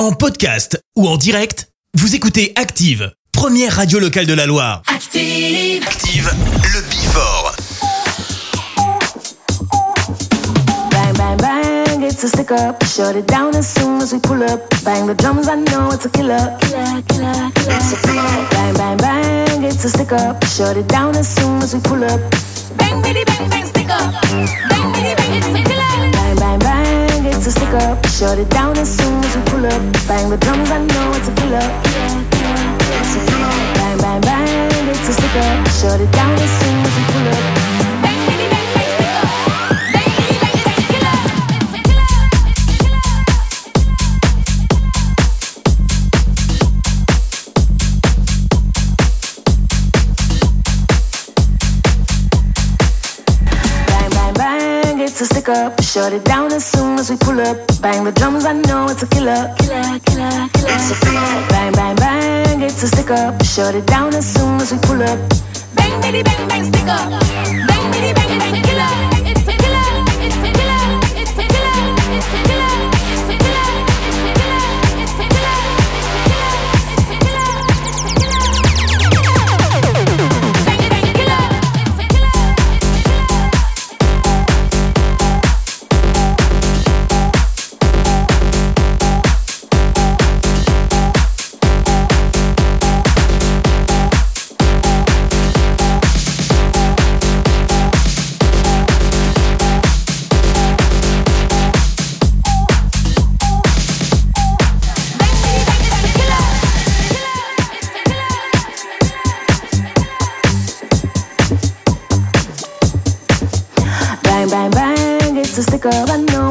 En podcast ou en direct, vous écoutez Active, première radio locale de la Loire. Active. Active, le Bifort. Bang, bang, bang, it's a stick up. Shut it down as soon as we pull up. Bang the drums, I know it's a killer. Killer, killer, killer. It's a killer. Bang, bang, bang, it's a stick up. Shut it down as soon as we pull up. Bang, bitty, bang, bang, stick up. Bang, bitty, bang, it's a killer. Bang, bang, bang, a stick up. Shut it down as soon as we pull up. Bang the drums, I know it's a a killer. Bang, bang, bang, it's a stick up. Shut it down as soon as we pull up. Bang, it's a stick up. Shut it down as soon as we pull up. Bang the drums, I know it's a killer. Killer, killer, killer. It's a killer. Bang, bang, bang, it's a stick up. Shut it down as soon as we pull up. Bang, bitty, bang, bang, stick up. Bang, bitty, bang, it's a killer. It's a killer. It's a killer. It's a killer. It's a killer.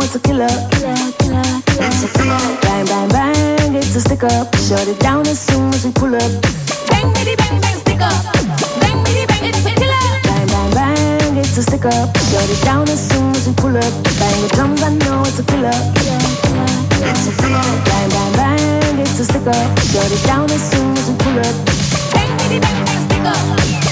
It's a killer. Killer, killer, killer. It's a killer. Bang, bang, bang, it's a stick up. Shut it down as soon as we pull up. Bang, bitty, bang, bang, stick up. Bang, bitty, bang, it's a killer. Bang, bang, bang, it's a stick up. Shut it down as soon as we pull up. Bang the drums, I know it's a killer. It's a killer. Bang, bang, bang, it's a stick up. Shut it down as soon as we pull up. Bang, bitty, bang, bang, stick up.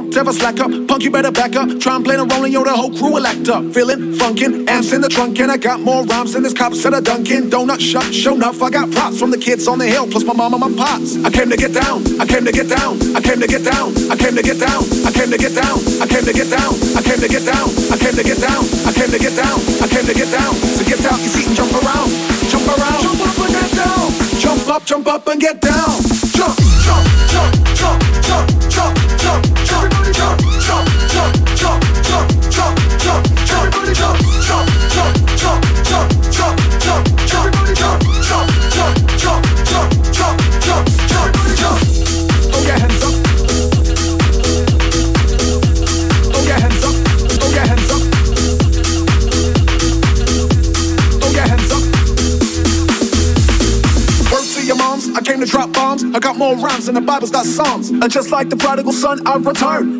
Won't ever slack up. Punk, you better back up. Try and play the role and yo, the whole crew will act up. Feeling funkin', amps in the trunk, and I got more rhymes than this cops at a Dunkin' Donut shop. Show enough, I got props from the kids on the hill, plus my mom and my pops. I came to get down, I came to get down, I came to get down, I came to get down, I came to get down, I came to get down, I came to get down, I came to get down, I came to get down, I came to get down. So get out your seat and jump around, jump around, jump up and get down, jump up, jump up and get down, jump, jump, jump, jump, jump, jump, jump, jump, jump, jump, jump. Everybody jump, jump, jump, jump, jump, jump, jump, jump. Jump, jump, jump, jump, jump, jump, jump, jump. Jump. I came to drop bombs. I got more rhymes than the Bible's got psalms. And just like the prodigal son, I returned.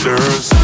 Shoulders.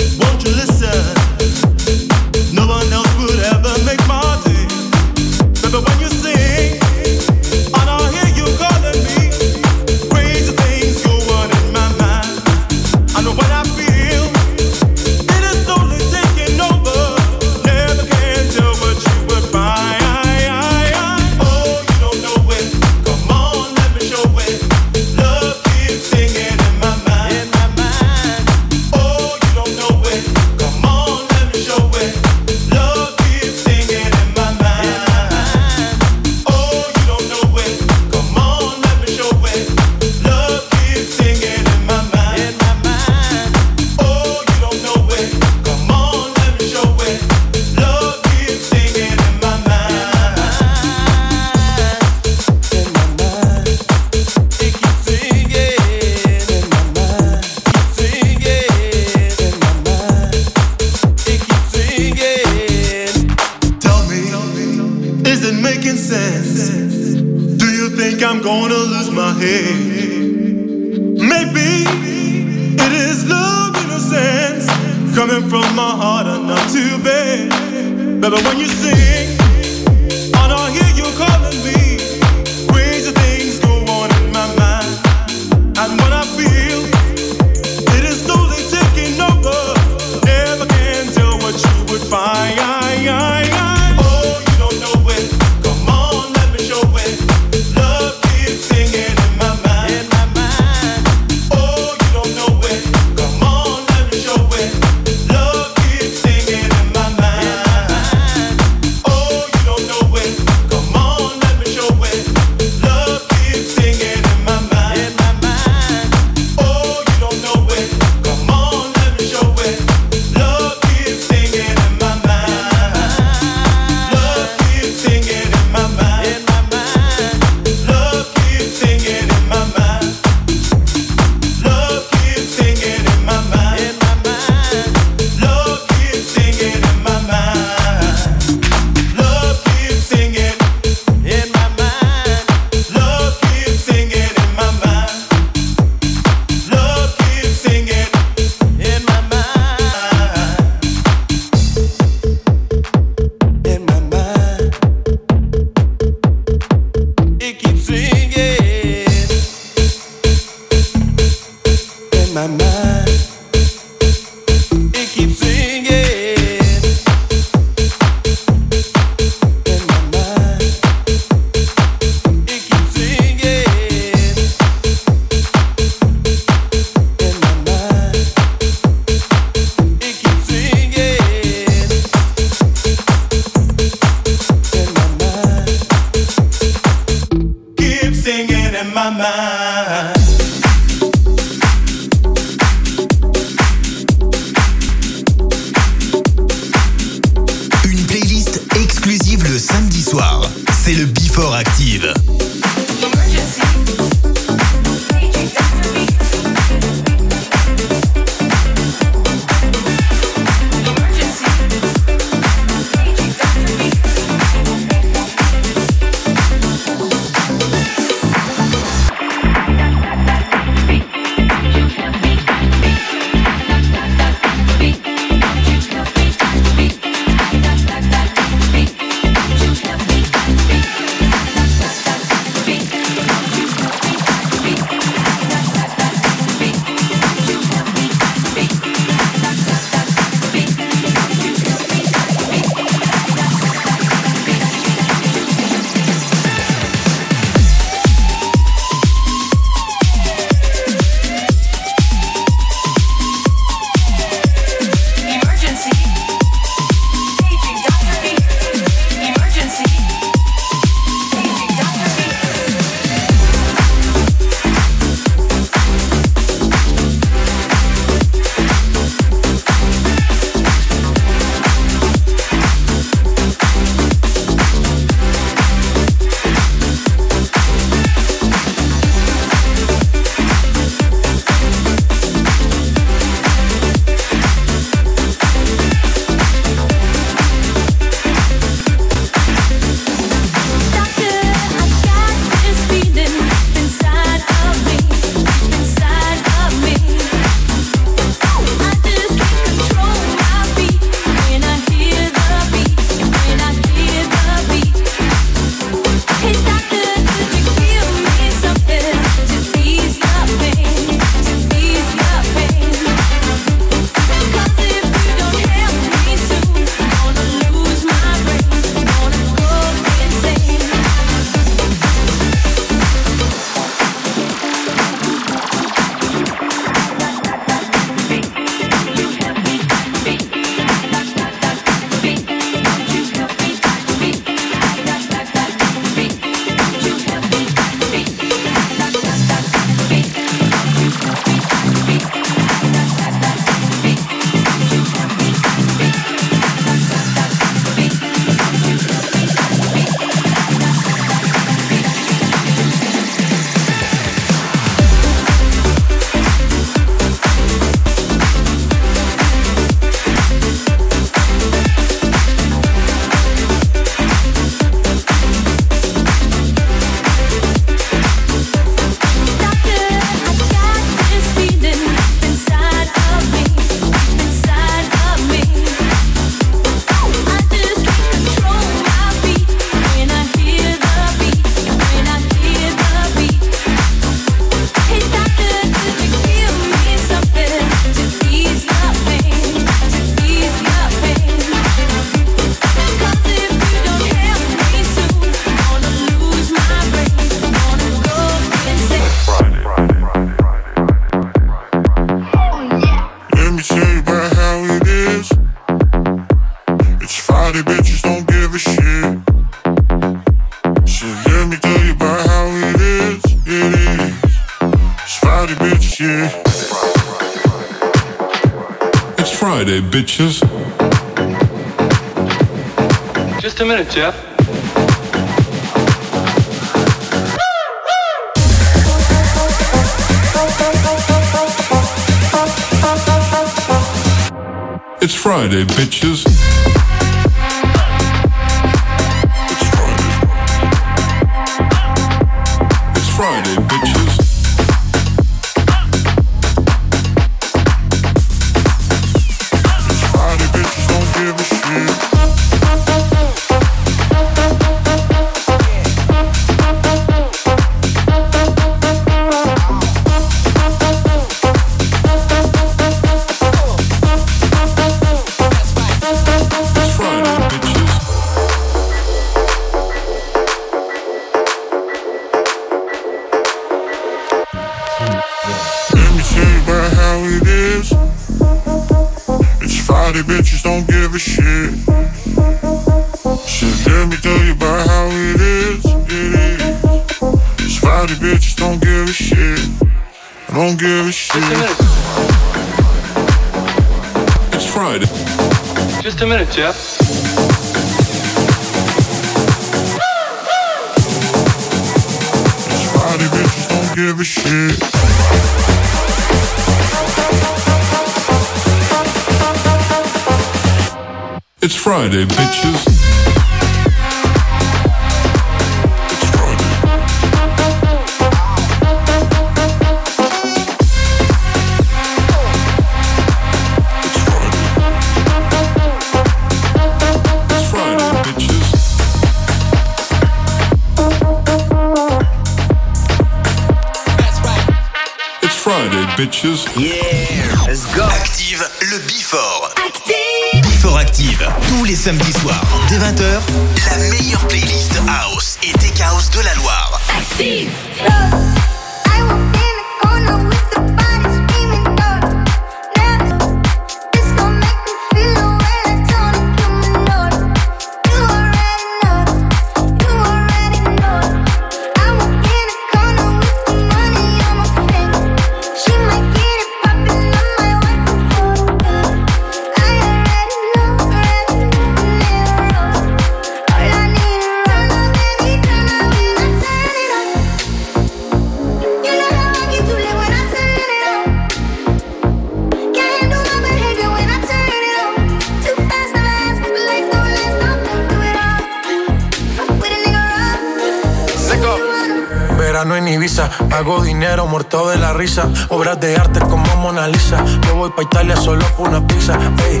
Hago dinero muerto de la risa. Obras de arte como Mona Lisa. Yo voy pa' Italia solo por una pizza. Ey.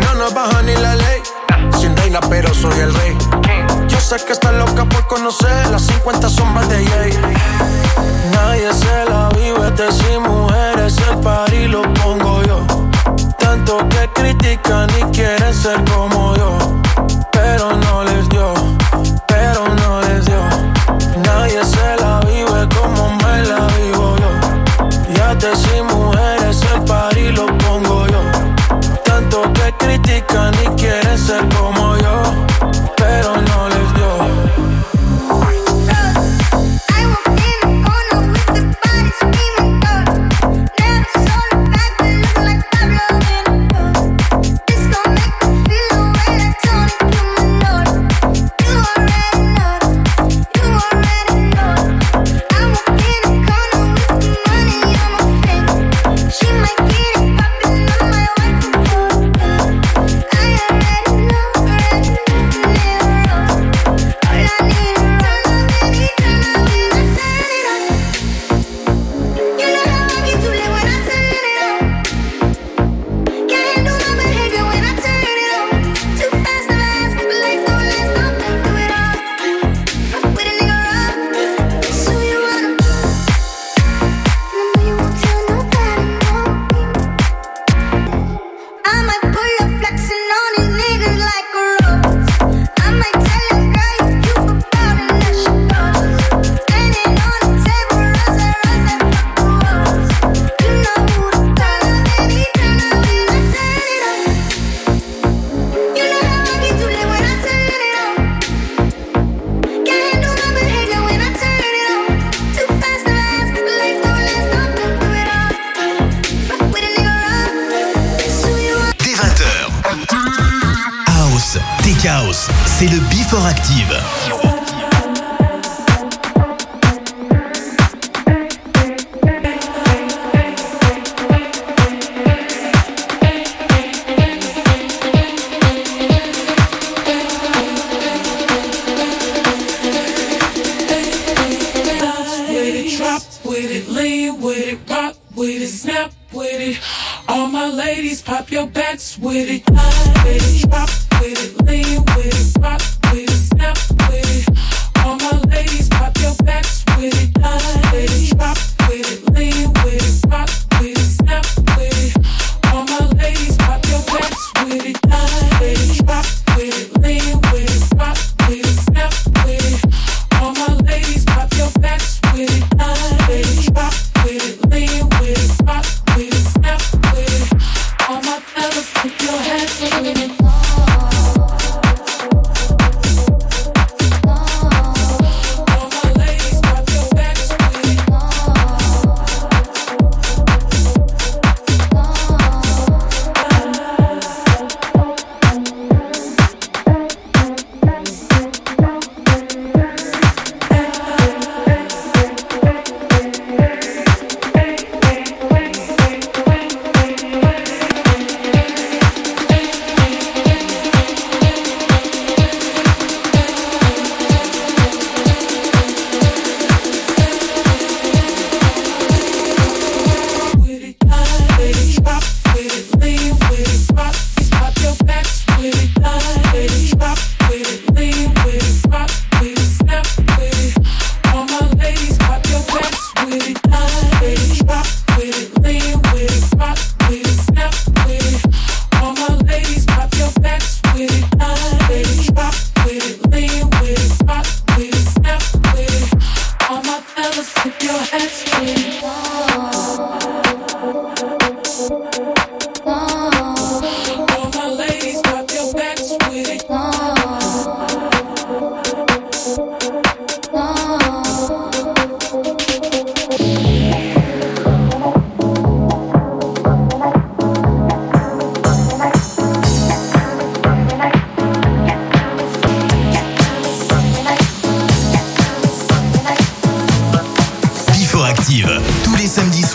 No nos baja ni la ley. Sin reina, pero soy el rey. Yo sé que está loca por conocer las 50 sombras de Jay. Nadie se la vive, este sin mujeres. El pari lo pongo yo. Tanto que critican y quieren ser como yo. Pero no les dio rica ni quiere ser como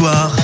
soir.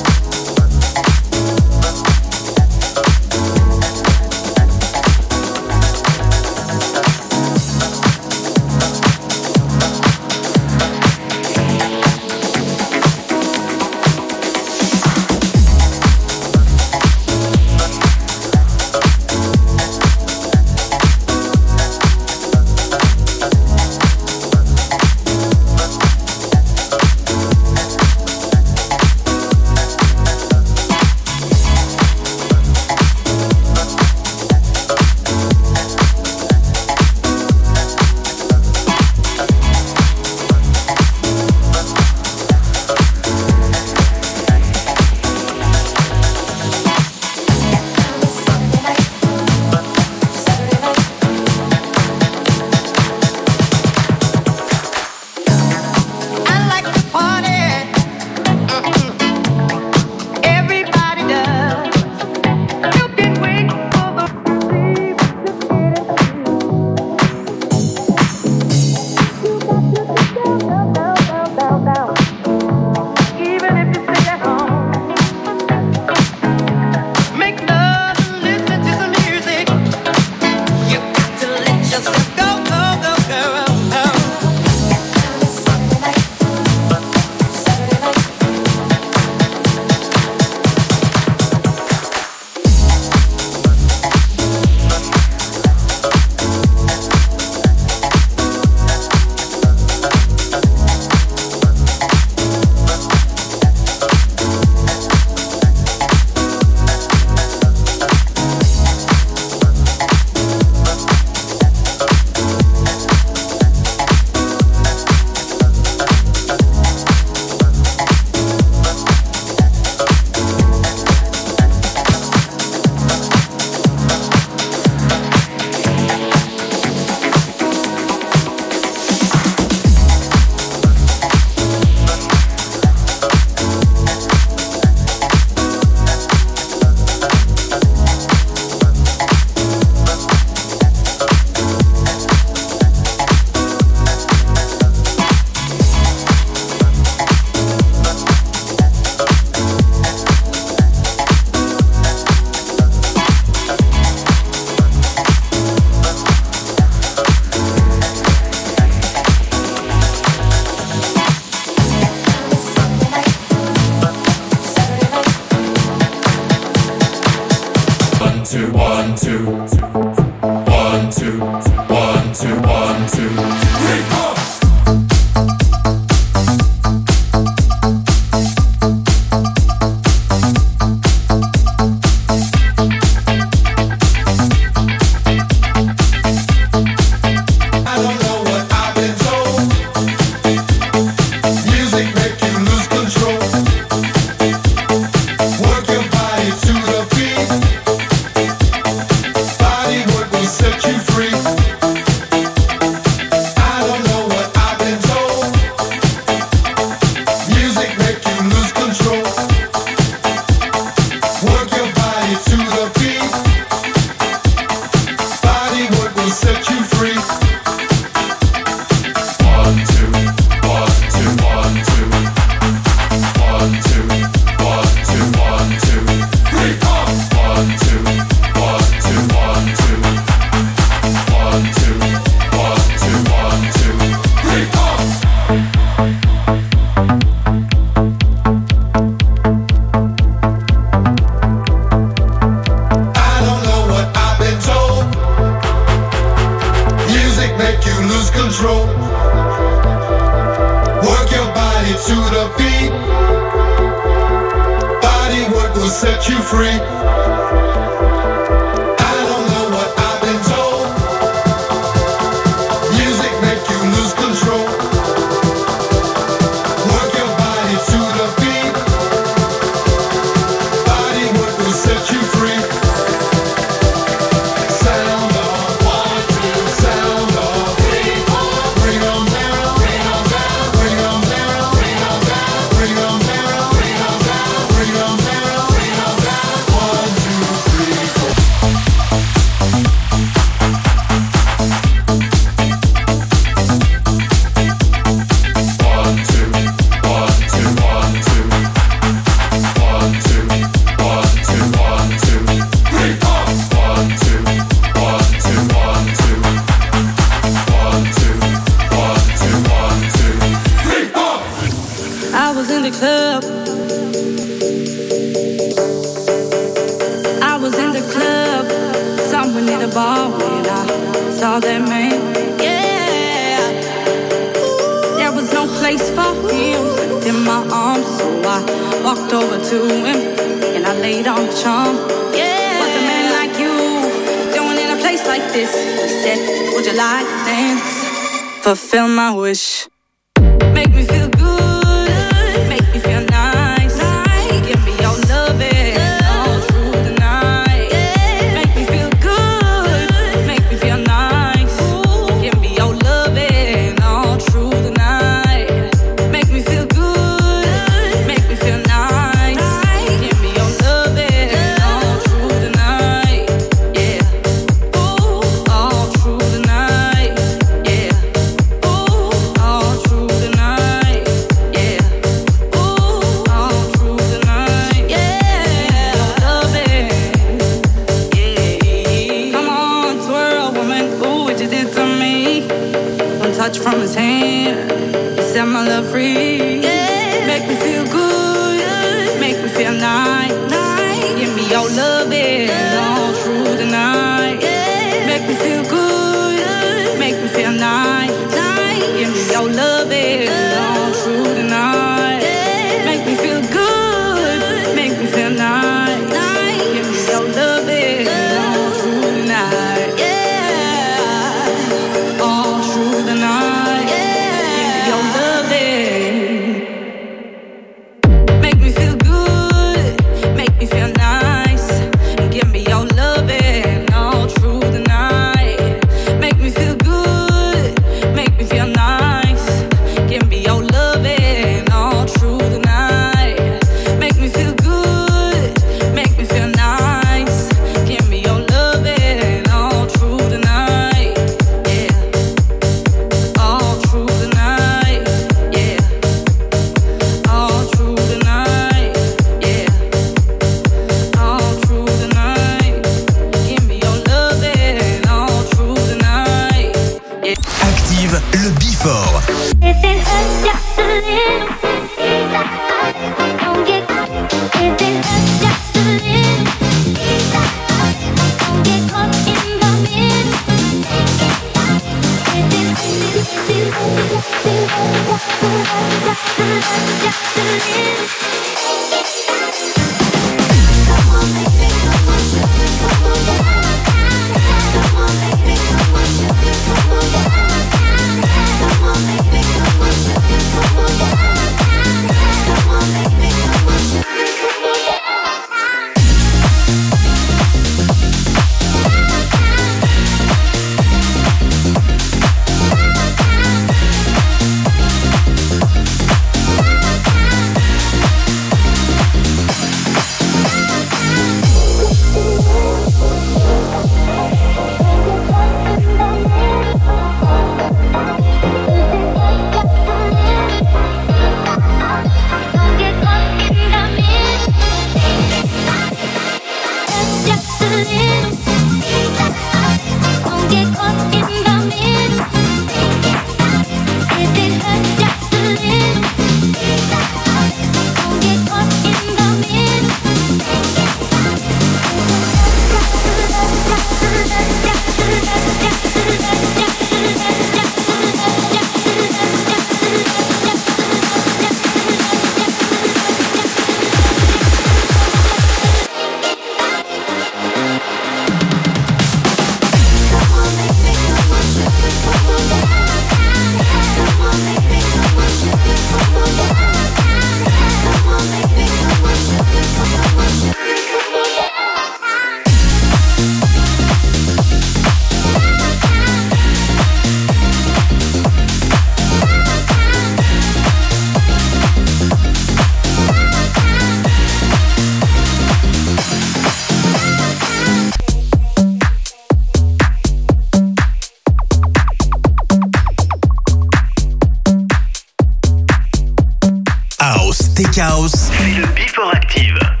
chaos. C'est le Before Active.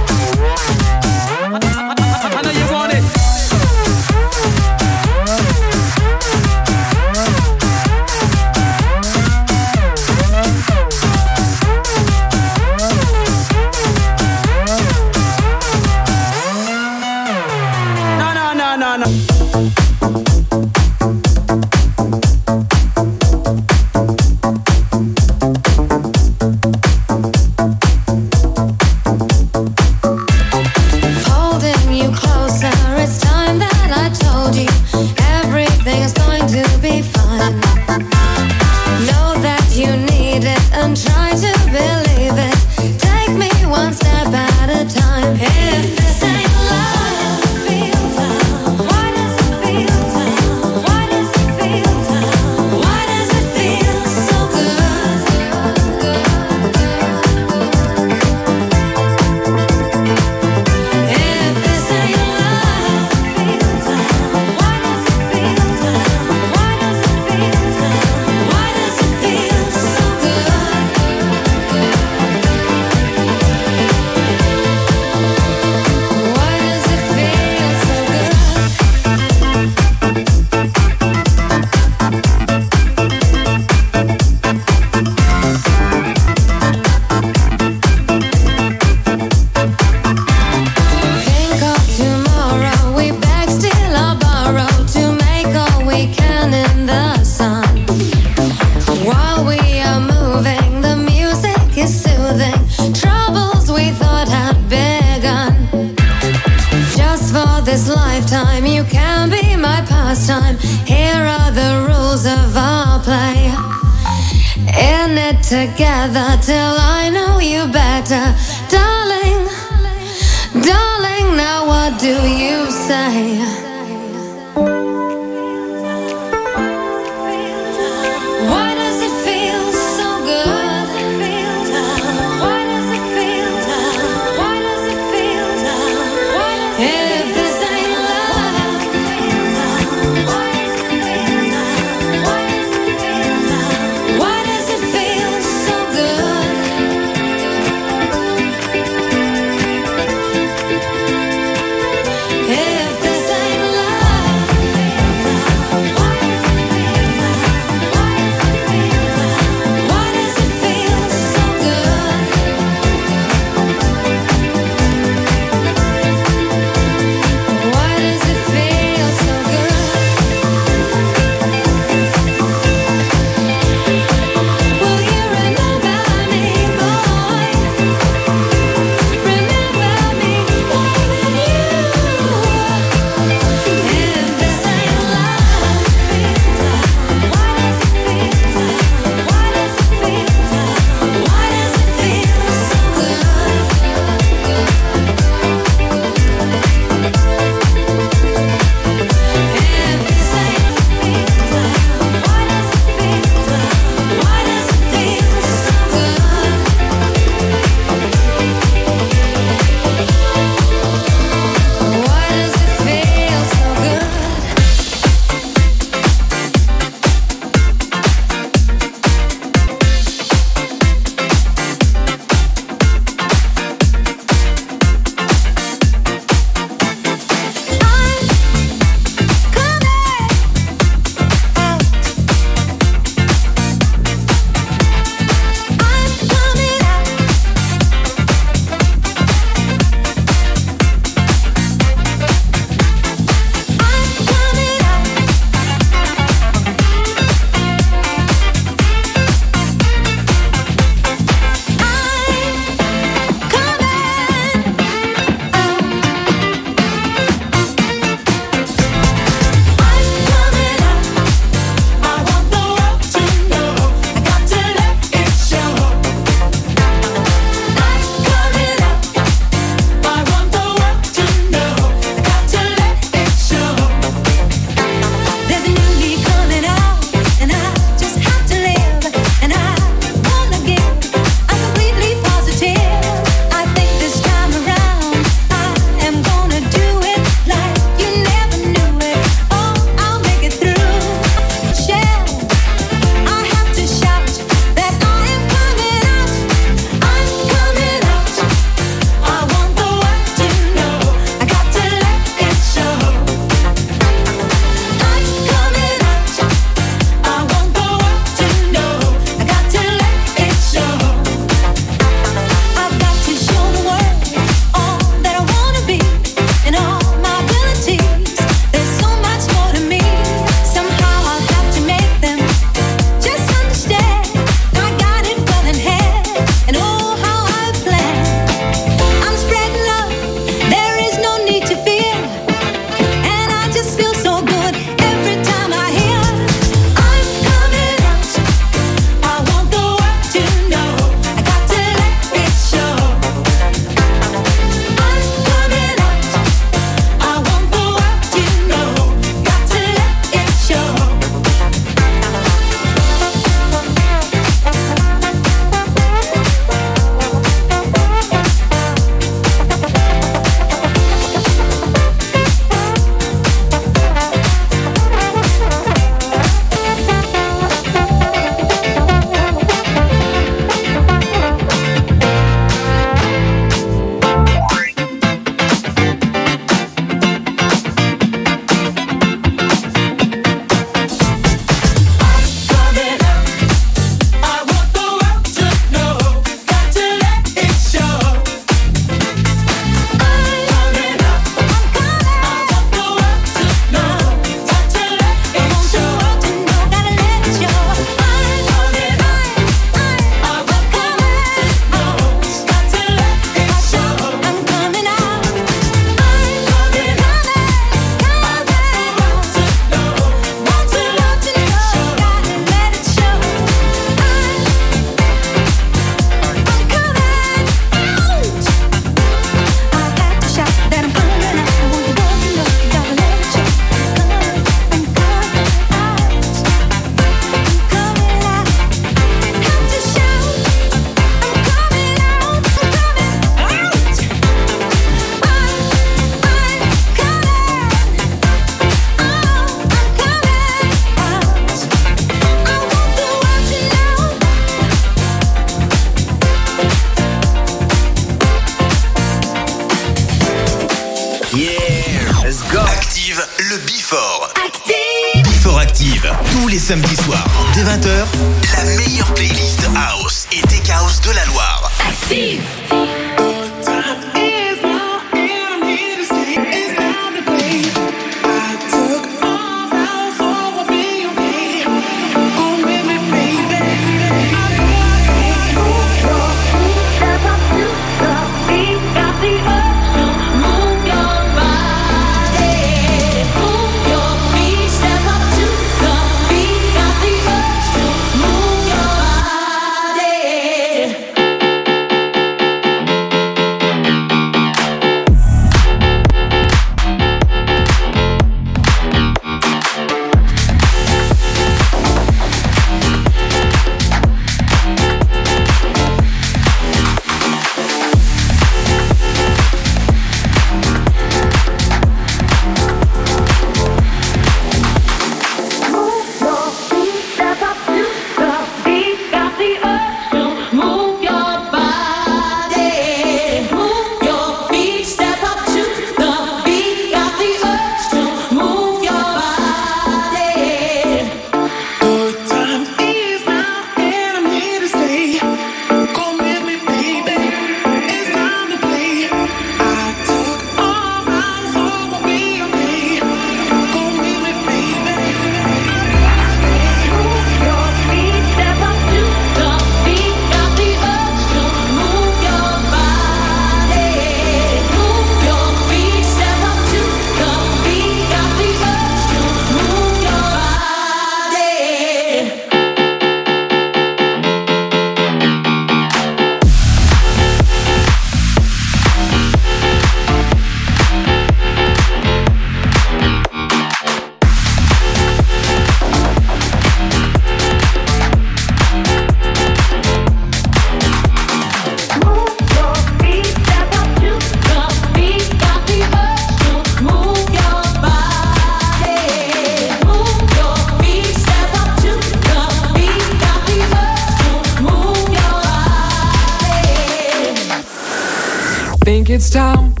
It's time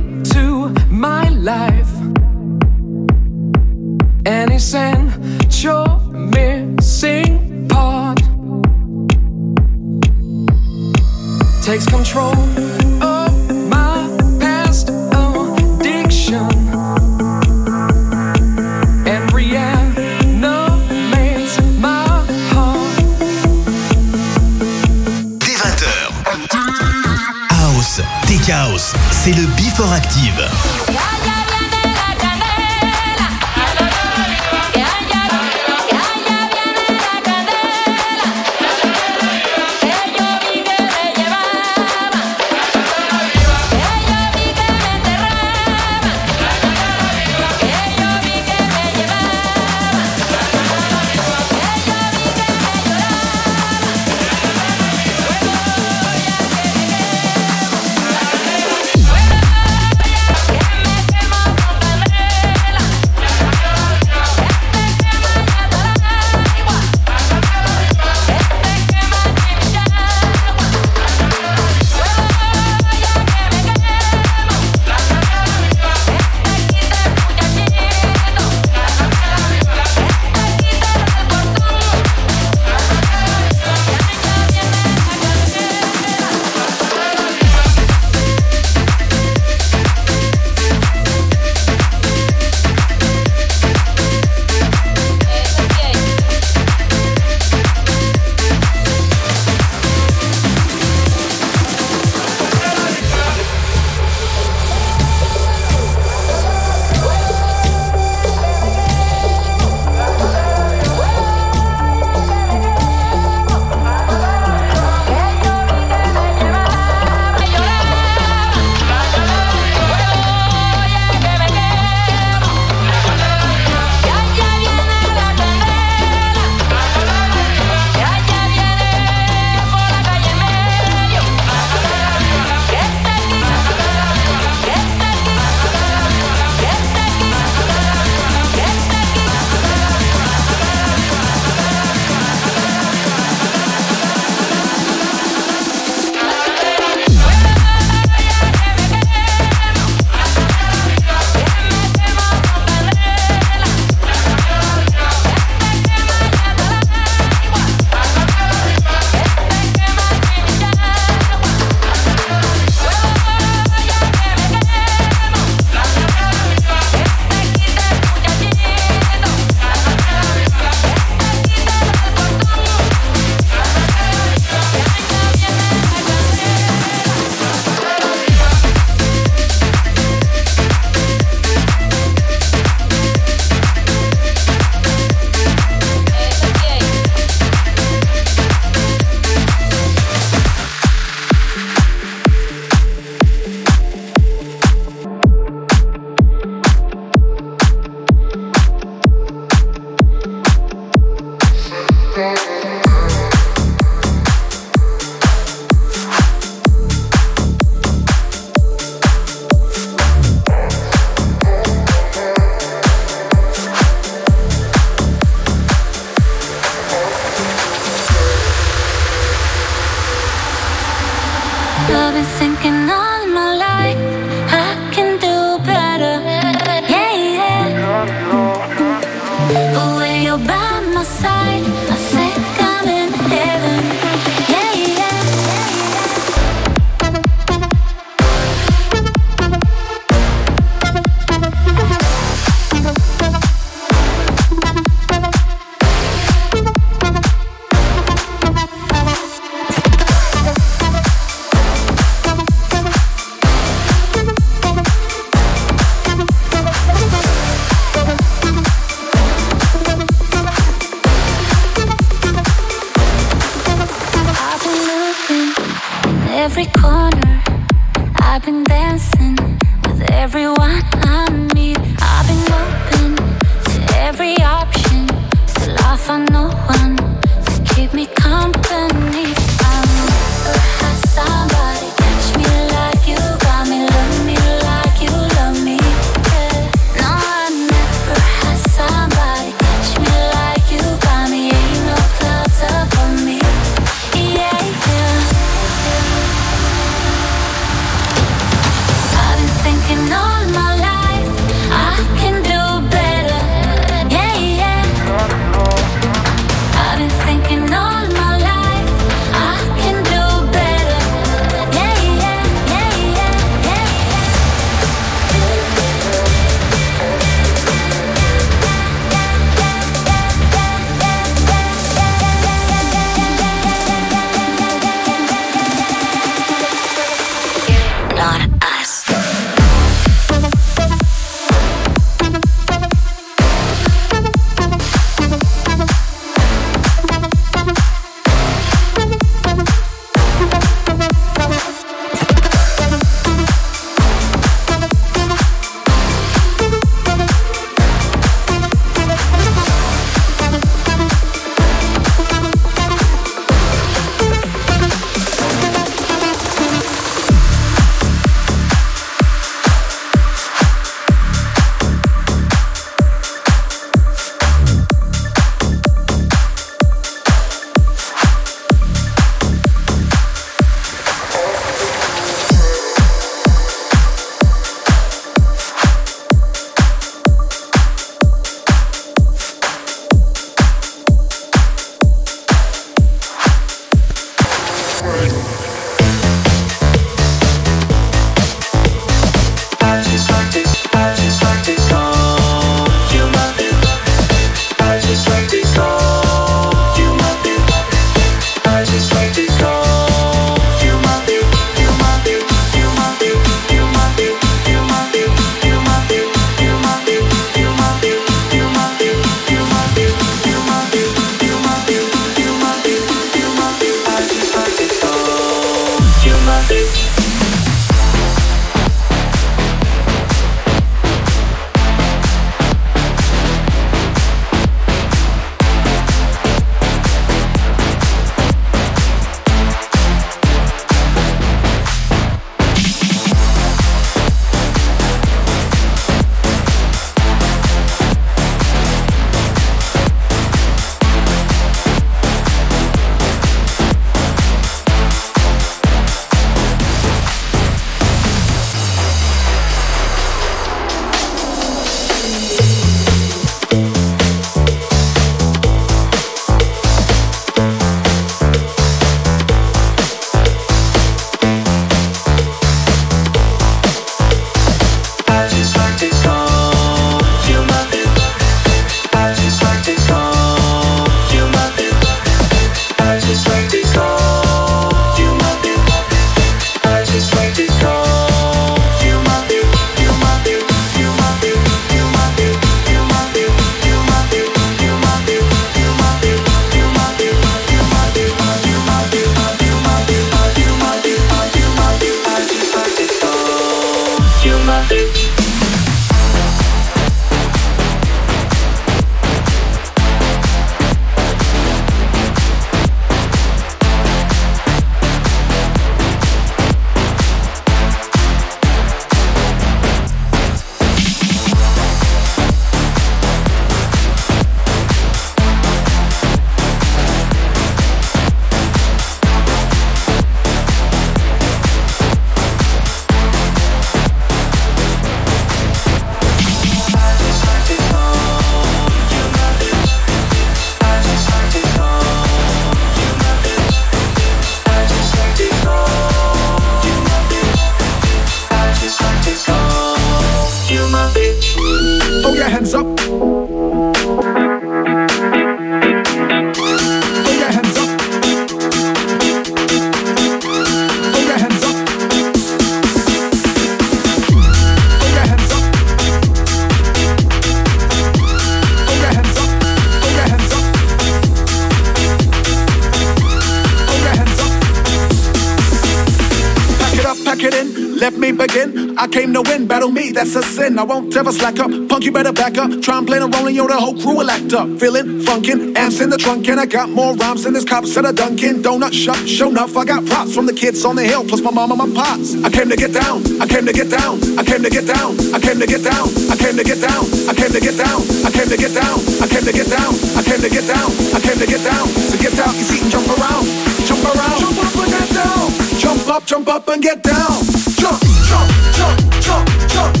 that's a sin. I won't ever slack up. Punk, you better back up. Try and play a role and yo, the whole crew will act up. Feeling funkin', amps in the trunk, and I got more rhymes than this cops at a Dunkin' Donut shop. Show enough, I got props from the kids on the hill, plus my mom and my pops. I came to get down, I came to get down, I came to get down, I came to get down, I came to get down, I came to get down, I came to get down, I came to get down, I came to get down, I came to get down. So get out your seat and jump around, jump around, jump up and get down, jump up, jump up and get down, jump, jump, jump, jump, jump,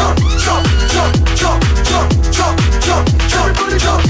jump, jump, jump, jump, jump, jump, jump, jump, everybody jump,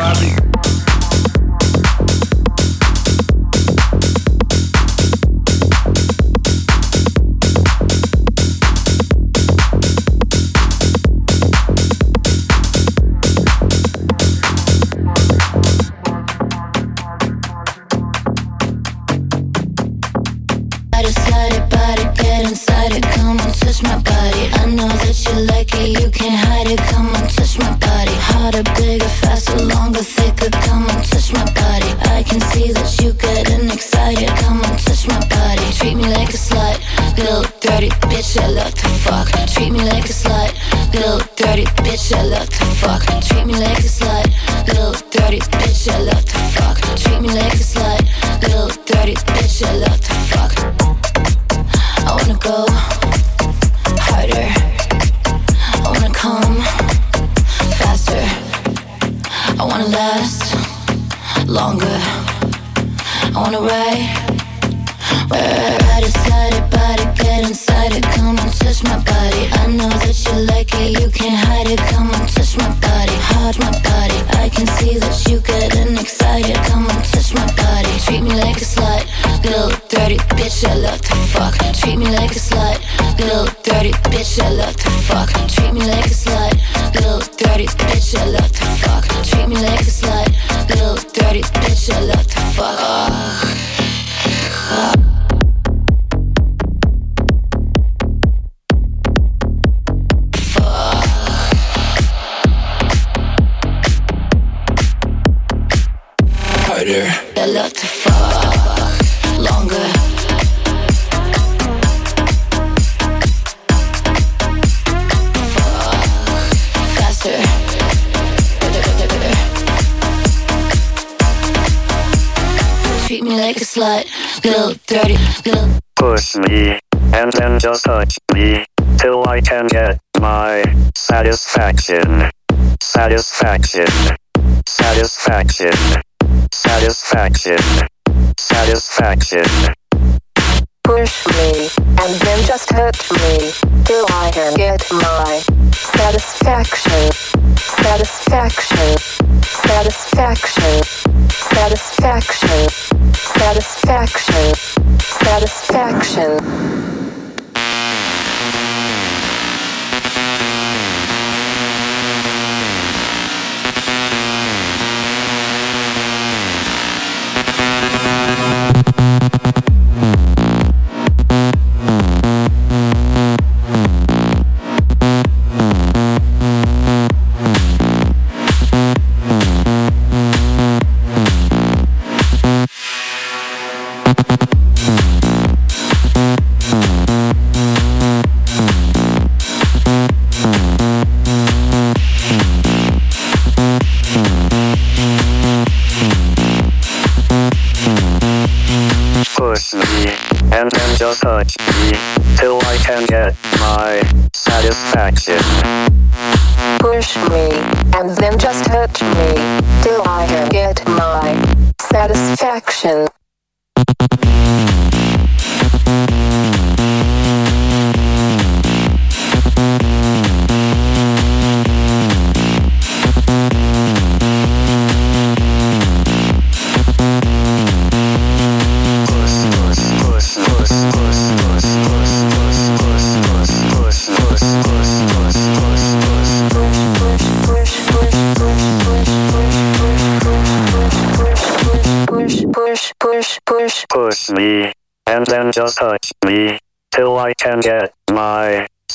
Bobby. touch me. Till I can get my satisfaction, satisfaction, satisfaction, satisfaction, satisfaction, satisfaction.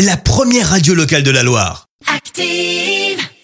La première radio locale de la Loire.